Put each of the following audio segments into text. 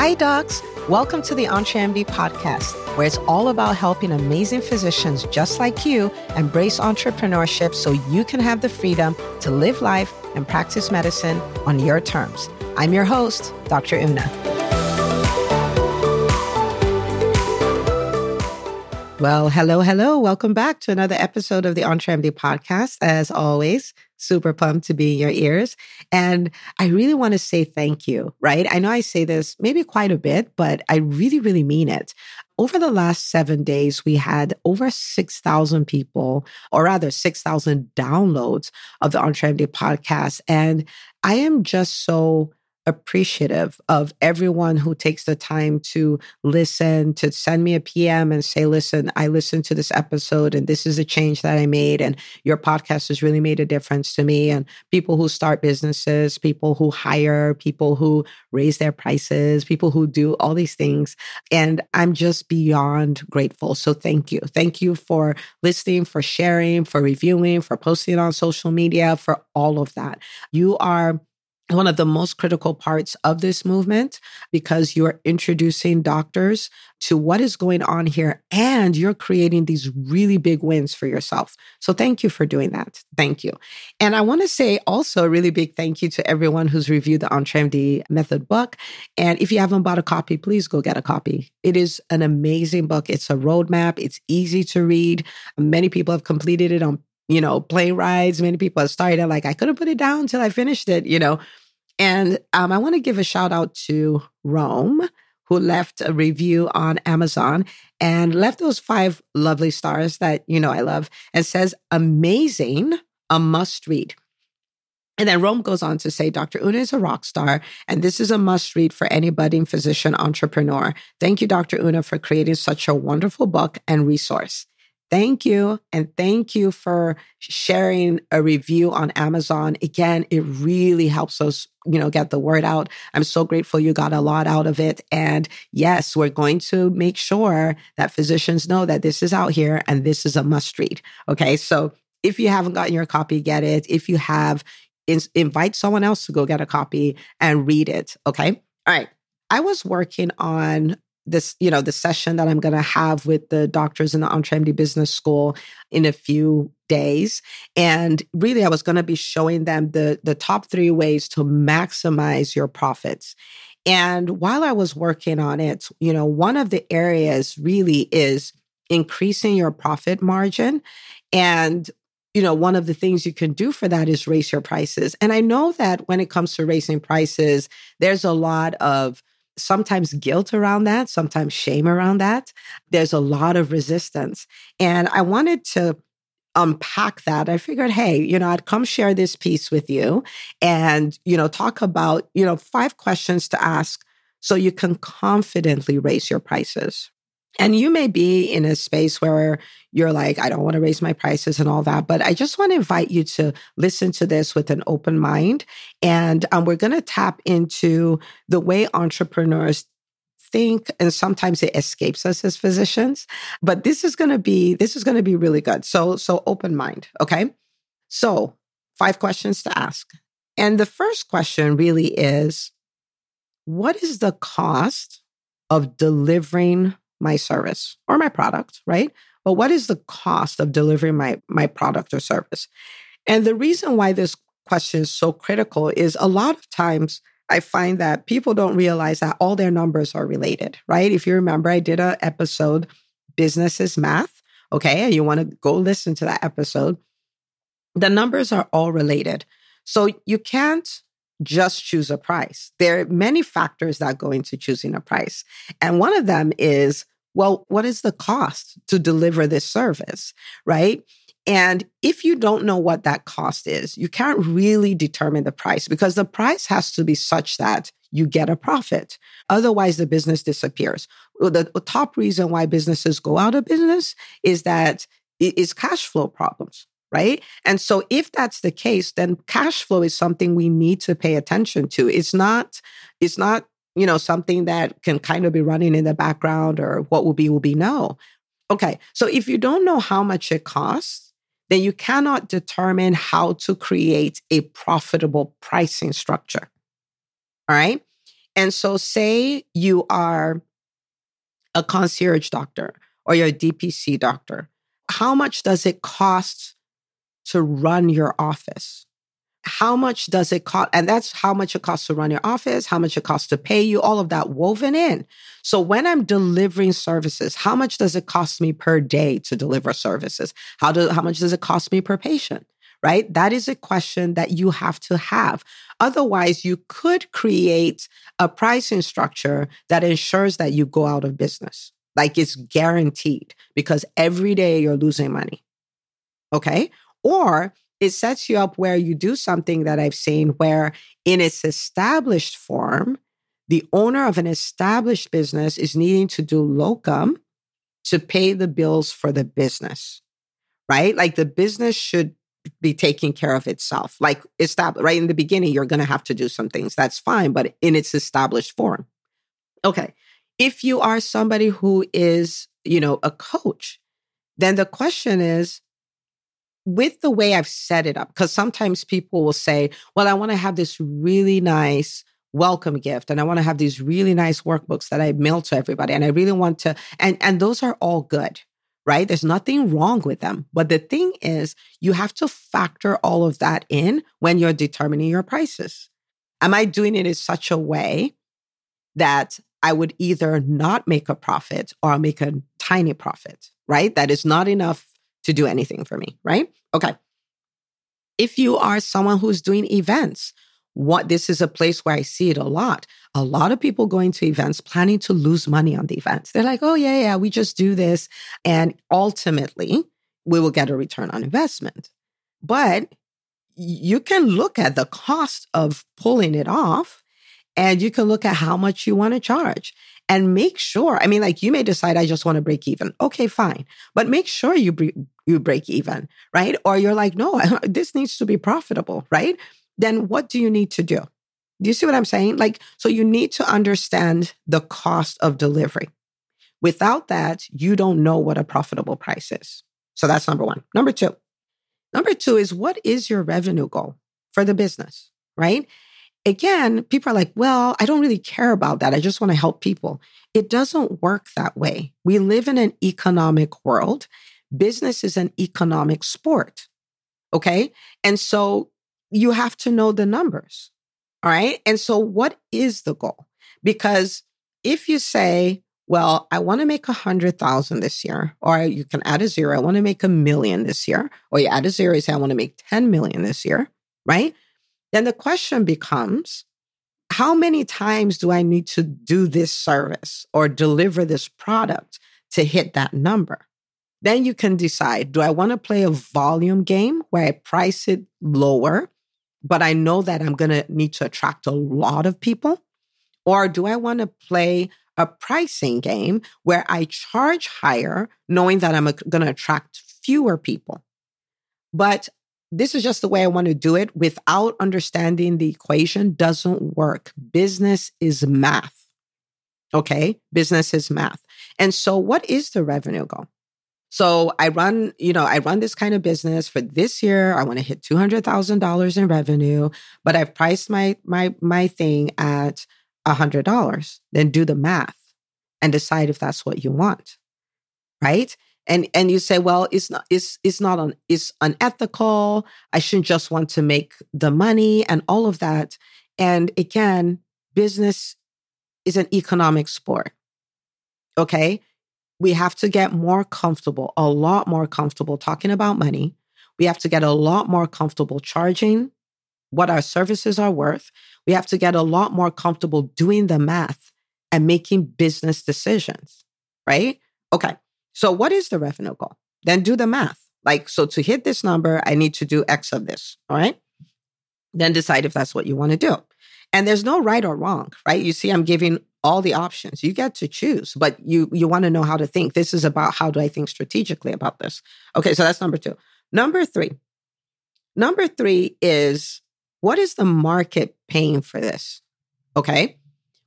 Hi, docs. Welcome to the EntreMD podcast, where it's all about helping amazing physicians just like you embrace entrepreneurship so you can have the freedom to live life and practice medicine on your terms. I'm your host, Dr. Una. Well, hello, hello. Welcome back to another episode of the EntreMD podcast. As always, super pumped to be in your ears. And I really want to say thank you, right? I know I say this maybe quite a bit, but I really, really mean it. Over the last seven days, we had over 6,000 people, or rather 6,000 downloads of the EntreMD podcast. And I am just so appreciative of everyone who takes the time to listen, to send me a PM and say, listen, I listened to this episode and this is a change that I made. And your podcast has really made a difference to me. And people who start businesses, people who hire, people who raise their prices, people who do all these things. And I'm just beyond grateful. So thank you. Thank you for listening, for sharing, for reviewing, for posting on social media, for all of that. You are one of the most critical parts of this movement because you're introducing doctors to what is going on here and you're creating these really big wins for yourself. So thank you for doing that. Thank you. And I want to say also a really big thank you to everyone who's reviewed the EntreMD Method book. And if you haven't bought a copy, please go get a copy. It is an amazing book. It's a roadmap. It's easy to read. Many people have completed it on you know, plane rides. Many people have started like, I couldn't put it down until I finished it, you know. And um, I want to give a shout out to Rome, who left a review on Amazon and left those five lovely stars that, you know, I love and says, amazing, a must read. And then Rome goes on to say, Dr. Una is a rock star, and this is a must read for any budding physician entrepreneur. Thank you, Dr. Una, for creating such a wonderful book and resource. Thank you. And thank you for sharing a review on Amazon. Again, it really helps us, you know, get the word out. I'm so grateful you got a lot out of it. And yes, we're going to make sure that physicians know that this is out here and this is a must read. Okay. So if you haven't gotten your copy, get it. If you have, invite someone else to go get a copy and read it. Okay. All right. I was working on this, you know, the session that I'm going to have with the doctors in the EntreMD Business School in a few days. And really, I was going to be showing them the, the top three ways to maximize your profits. And while I was working on it, you know, one of the areas really is increasing your profit margin. And you know, one of the things you can do for that is raise your prices. And I know that when it comes to raising prices, there's a lot of sometimes guilt around that, sometimes shame around that. There's a lot of resistance. And I wanted to unpack that. I figured, hey, you know, I'd come share this piece with you and, you know, talk about, you know, five questions to ask so you can confidently raise your prices. And you may be in a space where you're like, I don't want to raise my prices and all that. But I just want to invite you to listen to this with an open mind. And um, we're going to tap into the way entrepreneurs think and sometimes it escapes us as physicians but this is going to be this is going to be really good so so open mind okay so five questions to ask and the first question really is what is the cost of delivering my service or my product, right? But what is the cost of delivering my, my product or service? And the reason why this question is so critical is a lot of times I find that people don't realize that all their numbers are related, right? If you remember, I did an episode, Business is Math, okay? And you want to go listen to that episode. The numbers are all related. So you can't just choose a price. There are many factors that go into choosing a price. And one of them is, well, what is the cost to deliver this service, right? And if you don't know what that cost is, you can't really determine the price because the price has to be such that you get a profit. Otherwise, the business disappears. The top reason why businesses go out of business is that it's cash flow problems right? And so if that's the case, then cash flow is something we need to pay attention to. It's not, it's not, you know, something that can kind of be running in the background or what will be will be no. Okay. So if you don't know how much it costs, then you cannot determine how to create a profitable pricing structure. All right. And so, say you are a concierge doctor or you're a DPC doctor, how much does it cost to run your office? How much does it cost? And that's how much it costs to run your office, how much it costs to pay you, all of that woven in. So when I'm delivering services, how much does it cost me per day to deliver services? How do how much does it cost me per patient? Right? That is a question that you have to have. Otherwise, you could create a pricing structure that ensures that you go out of business. Like it's guaranteed because every day you're losing money. Okay. Or it sets you up where you do something that I've seen where in its established form, the owner of an established business is needing to do locum to pay the bills for the business, right? Like the business should be taking care of itself. Like established right in the beginning, you're going to have to do some things. That's fine, but in its established form. Okay. If you are somebody who is, you know, a coach, then the question is with the way I've set it up, because sometimes people will say, well, I want to have this really nice welcome gift and I want to have these really nice workbooks that I mail to everybody. And I really want to, and, and those are all good, right? There's nothing wrong with them. But the thing is, you have to factor all of that in when you're determining your prices. Am I doing it in such a way that I would either not make a profit or make a tiny profit, right? That is not enough to do anything for me, right? Okay. If you are someone who's doing events, what this is a place where I see it a lot. A lot of people going to events planning to lose money on the events. They're like, oh, yeah, yeah, we just do this. And ultimately, we will get a return on investment. But you can look at the cost of pulling it off and you can look at how much you want to charge and make sure. I mean, like you may decide, I just want to break even. Okay, fine. But make sure you, bre- you break even, right? Or you're like, no, this needs to be profitable, right? Then what do you need to do? Do you see what I'm saying? Like, so you need to understand the cost of delivery. Without that, you don't know what a profitable price is. So that's number one. Number two. Number two is what is your revenue goal for the business, right? Again, people are like, well, I don't really care about that. I just want to help people. It doesn't work that way. We live in an economic world. Business is an economic sport. Okay. And so you have to know the numbers. All right. And so what is the goal? Because if you say, well, I want to make a hundred thousand this year, or you can add a zero. I want to make a million this year, or you add a zero, you say, I want to make 10 million this year, right? Then the question becomes how many times do I need to do this service or deliver this product to hit that number? Then you can decide do I want to play a volume game where I price it lower, but I know that I'm going to need to attract a lot of people? Or do I want to play a pricing game where I charge higher, knowing that I'm uh, going to attract fewer people? But this is just the way I want to do it without understanding the equation doesn't work. Business is math. Okay. Business is math. And so what is the revenue goal? So I run, you know, I run this kind of business for this year. I want to hit $200,000 in revenue, but I've priced my, my, my thing at $100. Then do the math and decide if that's what you want. Right and and you say well it's not it's it's not on it's unethical. I shouldn't just want to make the money and all of that. And again business is an economic sport okay? We have to get more comfortable a lot more comfortable talking about money. We have to get a lot more comfortable charging what our services are worth. We have to get a lot more comfortable doing the math and making business decisions right? Okay so, what is the revenue goal? Then do the math. Like, so to hit this number, I need to do X of this. All right. Then decide if that's what you want to do. And there's no right or wrong, right? You see, I'm giving all the options. You get to choose, but you you want to know how to think. This is about how do I think strategically about this. Okay, so that's number two. Number three. Number three is what is the market paying for this? Okay.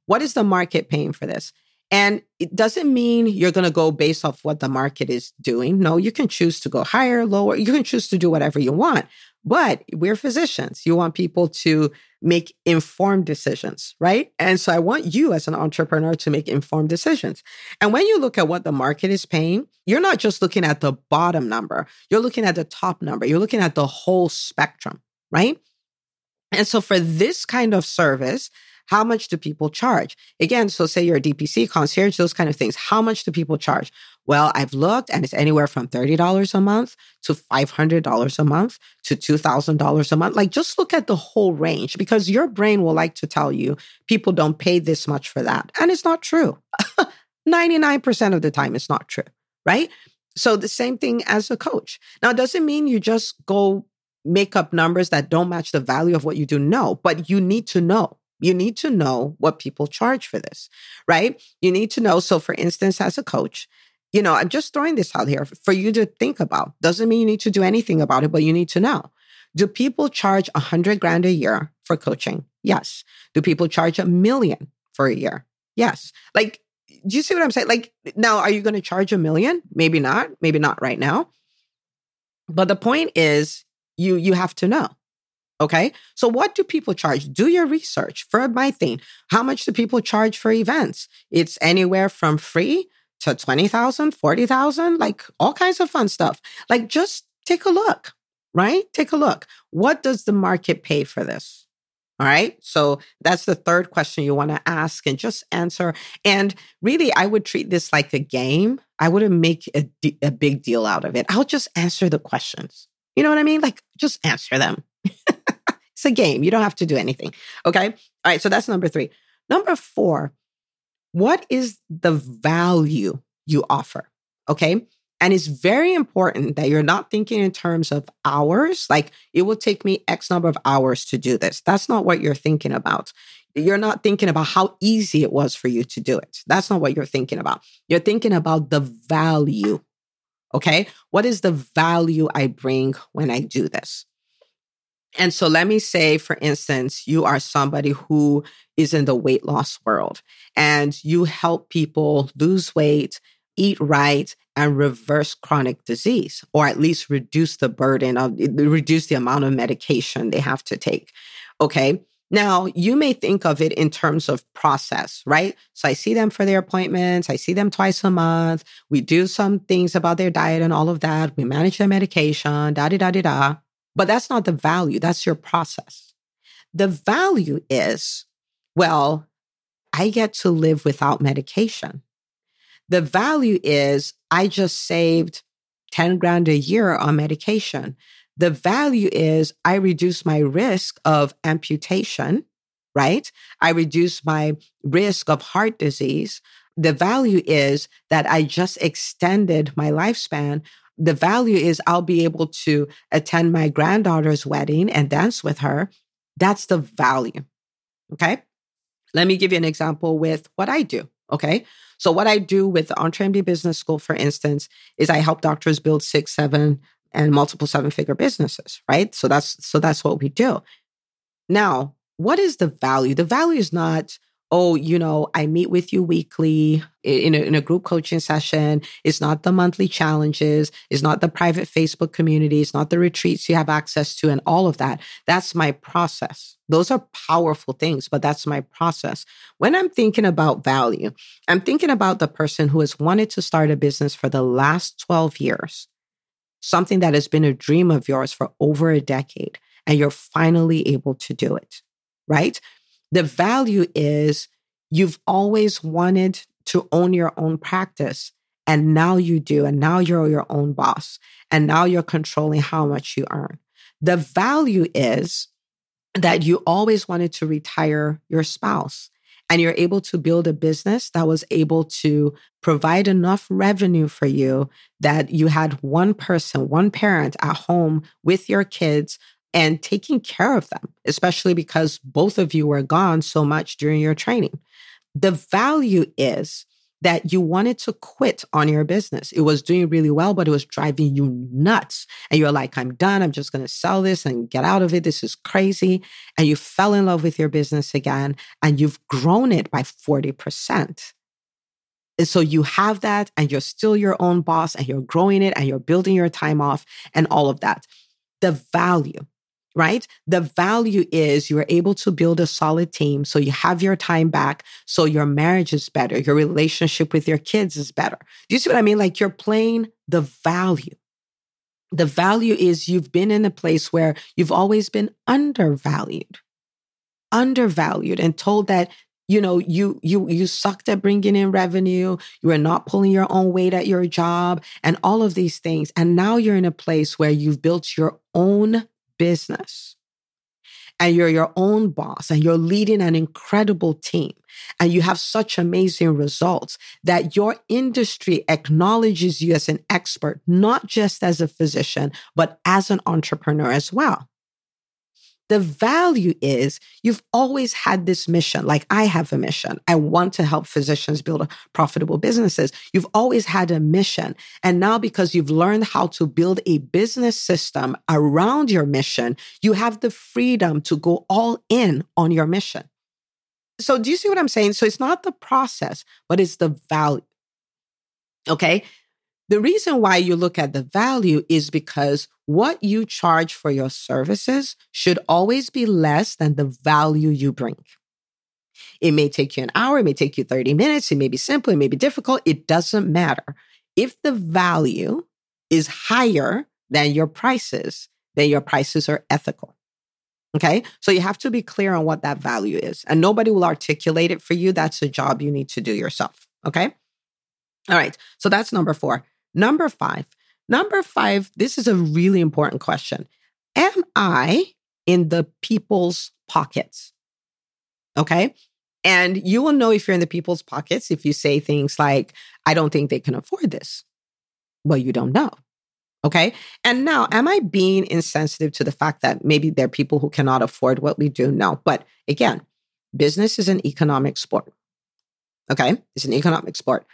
What is the market paying for this? And it doesn't mean you're going to go based off what the market is doing. No, you can choose to go higher, lower. You can choose to do whatever you want. But we're physicians. You want people to make informed decisions, right? And so I want you as an entrepreneur to make informed decisions. And when you look at what the market is paying, you're not just looking at the bottom number, you're looking at the top number, you're looking at the whole spectrum, right? And so for this kind of service, how much do people charge? Again, so say you're a DPC, concierge, those kind of things. How much do people charge? Well, I've looked and it's anywhere from $30 a month to $500 a month to $2,000 a month. Like just look at the whole range because your brain will like to tell you people don't pay this much for that. And it's not true. 99% of the time, it's not true, right? So the same thing as a coach. Now, doesn't mean you just go make up numbers that don't match the value of what you do. No, but you need to know. You need to know what people charge for this, right? You need to know. So, for instance, as a coach, you know, I'm just throwing this out here for you to think about. Doesn't mean you need to do anything about it, but you need to know. Do people charge a hundred grand a year for coaching? Yes. Do people charge a million for a year? Yes. Like, do you see what I'm saying? Like, now, are you going to charge a million? Maybe not. Maybe not right now. But the point is, you you have to know. Okay. So what do people charge? Do your research for my thing. How much do people charge for events? It's anywhere from free to 20,000, 40,000, like all kinds of fun stuff. Like just take a look, right? Take a look. What does the market pay for this? All right. So that's the third question you want to ask and just answer. And really, I would treat this like a game. I wouldn't make a, a big deal out of it. I'll just answer the questions. You know what I mean? Like just answer them. it's a game. You don't have to do anything. Okay. All right. So that's number three. Number four, what is the value you offer? Okay. And it's very important that you're not thinking in terms of hours, like it will take me X number of hours to do this. That's not what you're thinking about. You're not thinking about how easy it was for you to do it. That's not what you're thinking about. You're thinking about the value Okay. What is the value I bring when I do this? And so let me say, for instance, you are somebody who is in the weight loss world and you help people lose weight, eat right, and reverse chronic disease, or at least reduce the burden of, eh, reduce the amount of medication they have to take. Okay. Now, you may think of it in terms of process, right? So I see them for their appointments. I see them twice a month. We do some things about their diet and all of that. We manage their medication, da da da da da. But that's not the value. That's your process. The value is, well, I get to live without medication. The value is I just saved 10 grand a year on medication. The value is I reduce my risk of amputation, right? I reduce my risk of heart disease. The value is that I just extended my lifespan. The value is I'll be able to attend my granddaughter's wedding and dance with her. That's the value. Okay. Let me give you an example with what I do. Okay. So, what I do with the EntreMD Business School, for instance, is I help doctors build six, seven, and multiple seven figure businesses, right? So that's so that's what we do. Now, what is the value? The value is not oh, you know, I meet with you weekly in a, in a group coaching session. It's not the monthly challenges. It's not the private Facebook community. It's not the retreats you have access to and all of that. That's my process. Those are powerful things, but that's my process. When I'm thinking about value, I'm thinking about the person who has wanted to start a business for the last 12 years something that has been a dream of yours for over a decade, and you're finally able to do it, right? The value is you've always wanted to own your own practice. And now you do. And now you're your own boss. And now you're controlling how much you earn. The value is that you always wanted to retire your spouse and you're able to build a business that was able to provide enough revenue for you that you had one person, one parent at home with your kids and taking care of them, especially because both of you were gone so much during your training. The value is that you wanted to quit on your business. It was doing really well, but it was driving you nuts. And you're like, I'm done. I'm just going to sell this and get out of it. This is crazy. And you fell in love with your business again and you've grown it by 40%. And so you have that and you're still your own boss and you're growing it and you're building your time off and all of that. The value. Right? The value is you are able to build a solid team. So you have your time back. So your marriage is better. Your relationship with your kids is better. Do you see what I mean? Like you're playing the value. The value is you've been in a place where you've always been undervalued, undervalued and told that you know you you you sucked at bringing in revenue you were not pulling your own weight at your job and all of these things and now you're in a place where you've built your own business and you're your own boss and you're leading an incredible team and you have such amazing results that your industry acknowledges you as an expert, not just as a physician, but as an entrepreneur as well. The value is you've always had this mission, like I have a mission. I want to help physicians build profitable businesses. You've always had a mission. And now, because you've learned how to build a business system around your mission, you have the freedom to go all in on your mission. So, do you see what I'm saying? So, it's not the process, but it's the value. Okay. The reason why you look at the value is because what you charge for your services should always be less than the value you bring. It may take you an hour, it may take you 30 minutes, it may be simple, it may be difficult, it doesn't matter. If the value is higher than your prices, then your prices are ethical. Okay. So you have to be clear on what that value is, and nobody will articulate it for you. That's a job you need to do yourself. Okay. All right. So that's number four. Number five. Number five, this is a really important question. Am I in the people's pockets? Okay. And you will know if you're in the people's pockets if you say things like, I don't think they can afford this. Well, you don't know. Okay. And now, am I being insensitive to the fact that maybe there are people who cannot afford what we do? No. But again, business is an economic sport. Okay. It's an economic sport.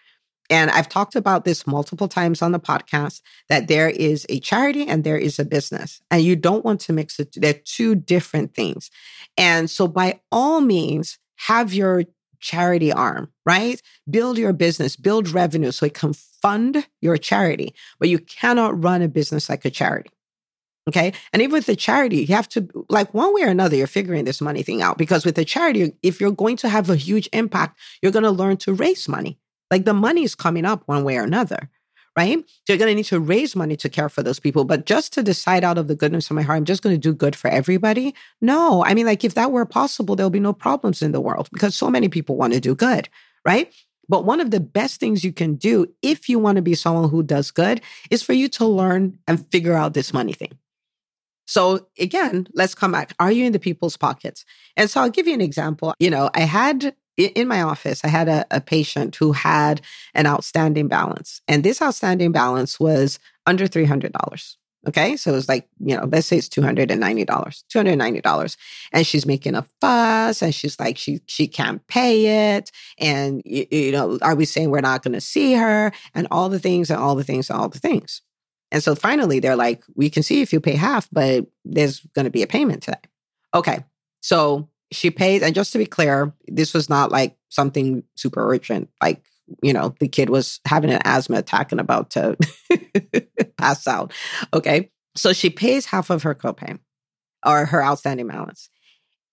And I've talked about this multiple times on the podcast that there is a charity and there is a business, and you don't want to mix it. They're two different things. And so, by all means, have your charity arm, right? Build your business, build revenue so it can fund your charity, but you cannot run a business like a charity. Okay. And even with the charity, you have to, like, one way or another, you're figuring this money thing out because with the charity, if you're going to have a huge impact, you're going to learn to raise money. Like the money is coming up one way or another, right? So you're going to need to raise money to care for those people. But just to decide out of the goodness of my heart, I'm just going to do good for everybody. No, I mean, like if that were possible, there'll be no problems in the world because so many people want to do good, right? But one of the best things you can do if you want to be someone who does good is for you to learn and figure out this money thing. So again, let's come back. Are you in the people's pockets? And so I'll give you an example. You know, I had in my office, I had a, a, patient who had an outstanding balance, and this outstanding balance was under $300. Okay. So it was like, you know, let's say it's $290, $290. And she's making a fuss and she's like, she, she can't pay it. And, you, you know, are we saying we're not going to see her and all the things and all the things and all the things. And so finally they're like, we can see if you pay half, but there's going to be a payment today. Okay. So she paid, and just to be clear, this was not like something super urgent. Like, you know, the kid was having an asthma attack and about to pass out. Okay. So she pays half of her copay or her outstanding balance.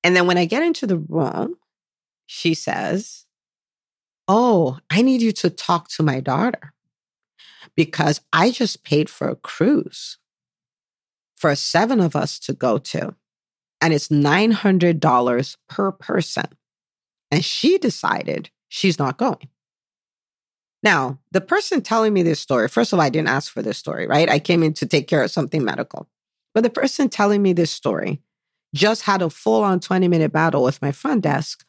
And then when I get into the room, she says, Oh, I need you to talk to my daughter because I just paid for a cruise for seven of us to go to and it's $900 per person. And she decided she's not going. Now, the person telling me this story, first of all, I didn't ask for this story, right? I came in to take care of something medical. But the person telling me this story just had a full on 20 minute battle with my front desk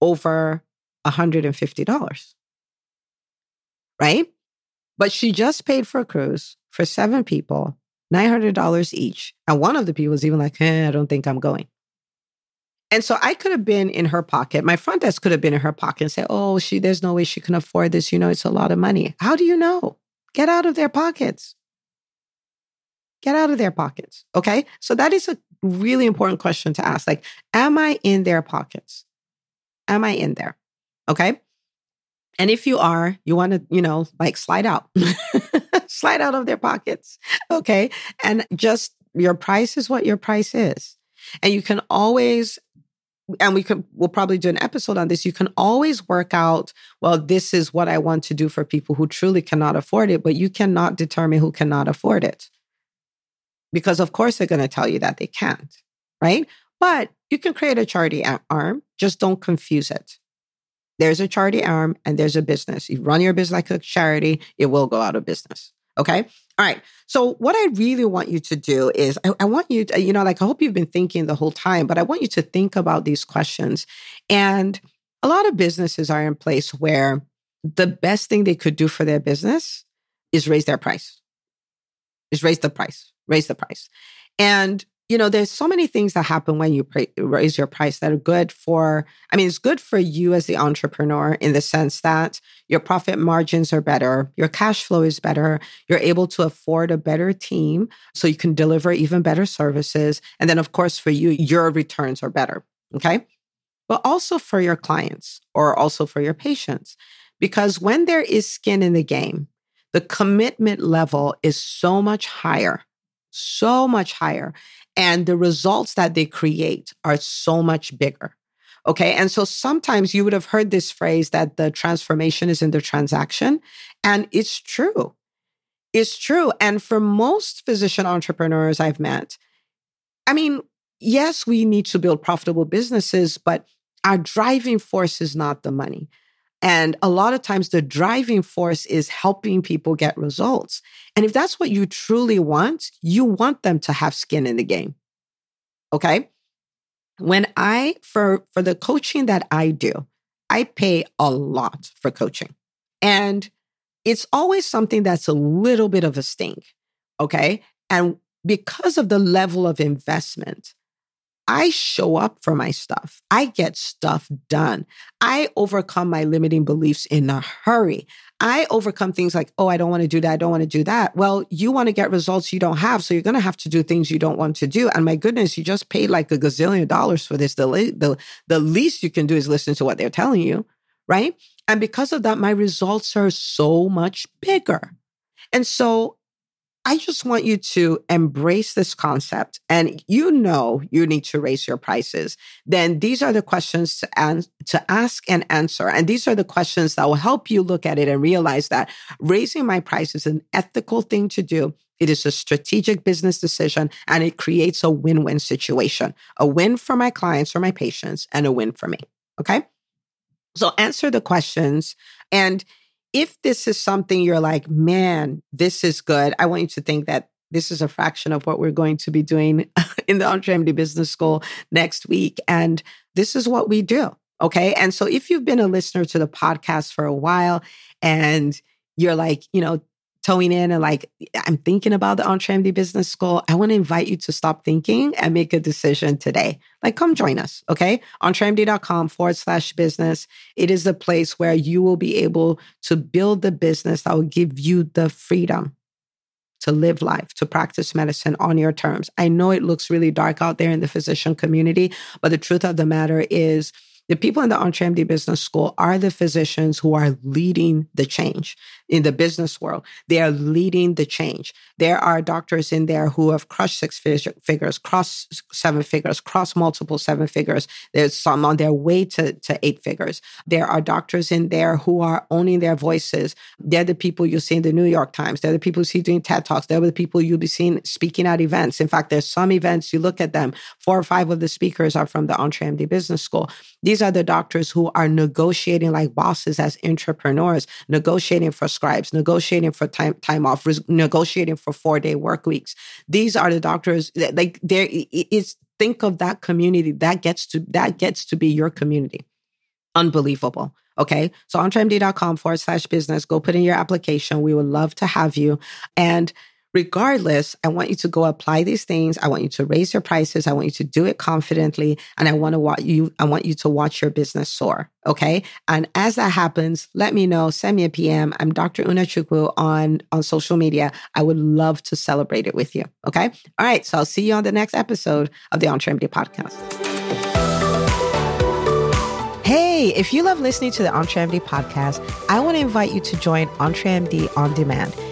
over $150. Right? But she just paid for a cruise for seven people $900 each. And one of the people was even like, eh, I don't think I'm going. And so I could have been in her pocket. My front desk could have been in her pocket and say, oh, she, there's no way she can afford this. You know, it's a lot of money. How do you know? Get out of their pockets. Get out of their pockets. Okay. So that is a really important question to ask. Like, am I in their pockets? Am I in there? Okay. And if you are, you want to, you know, like slide out, slide out of their pockets. Okay. And just your price is what your price is. And you can always and we could we'll probably do an episode on this you can always work out well this is what i want to do for people who truly cannot afford it but you cannot determine who cannot afford it because of course they're going to tell you that they can't right but you can create a charity arm just don't confuse it there's a charity arm and there's a business you run your business like a charity it will go out of business okay all right. So, what I really want you to do is, I, I, want you to, you know, like I hope you've been thinking the whole time, but I want you to think about these questions. And a lot of businesses are in place where the best thing they could do for their business is raise their price, is raise the price, raise the price. And you know, there's so many things that happen when you raise your price that are good for, I mean, it's good for you as the entrepreneur in the sense that your profit margins are better, your cash flow is better, you're able to afford a better team so you can deliver even better services. And then, of course, for you, your returns are better. Okay. But also for your clients or also for your patients. Because when there is skin in the game, the commitment level is so much higher, so much higher and the results that they create are so much bigger. Okay. And so sometimes you would have heard this phrase that the transformation is in the transaction. And it's true. It's true. And for most physician entrepreneurs I've met, I mean, yes, we need to build profitable businesses, but our driving force is not the money. And a lot of times the driving force is helping people get results. And if that's what you truly want, you want them to have skin in the game. Okay? When I for for the coaching that I do, I pay a lot for coaching. And it's always something that's a little bit of a sting. Okay? And because of the level of investment, I show up for my stuff. I get stuff done. I overcome my limiting beliefs in a hurry. I overcome things like, oh, I don't want to do that. I don't want to do that. Well, you want to get results you don't have. So you're going to have to do things you don't want to do. And my goodness, you just paid like a gazillion dollars for this. The, the, the least you can do is listen to what they're telling you. Right. And because of that, my results are so much bigger. And so I just want you to embrace this concept and you know you need to raise your prices. Then these are the questions to, an- to ask and answer. And these are the questions that will help you look at it and realize that raising my price is an ethical thing to do. It is a strategic business decision and it creates a win win situation a win for my clients or my patients and a win for me. Okay. So answer the questions and if this is something you're like, man, this is good, I want you to think that this is a fraction of what we're going to be doing in the EntreMD Business School next week. And this is what we do. Okay. And so if you've been a listener to the podcast for a while and you're like, you know, towing in and like, I'm thinking about the EntreMD Business School, I want to invite you to stop thinking and make a decision today. Like, come join us, okay? EntreMD.com forward slash business. It is a place where you will be able to build the business that will give you the freedom to live life, to practice medicine on your terms. I know it looks really dark out there in the physician community, but the truth of the matter is, the people in the EntreMD Business School are the physicians who are leading the change in the business world. They are leading the change. There are doctors in there who have crushed six figures, crossed seven figures, crossed multiple seven figures. There's some on their way to, to eight figures. There are doctors in there who are owning their voices. They're the people you see in the New York Times. They're the people you see doing TED Talks. They're the people you'll be seeing speaking at events. In fact, there's some events, you look at them, four or five of the speakers are from the EntreMD Business School. These are the doctors who are negotiating like bosses as entrepreneurs, negotiating for scribes, negotiating for time, time off, negotiating for four day work weeks. These are the doctors like there is think of that community that gets to that gets to be your community. Unbelievable. Okay. So entremd.com forward slash business, go put in your application. We would love to have you. And regardless, I want you to go apply these things. I want you to raise your prices. I want you to do it confidently. And I want to watch you, I want you to watch your business soar. Okay. And as that happens, let me know. Send me a PM. I'm Dr. Una Chukwu on, on social media. I would love to celebrate it with you. Okay. All right. So I'll see you on the next episode of the EntreMD podcast. Hey, if you love listening to the EntreMD podcast, I want to invite you to join EntreMD on demand.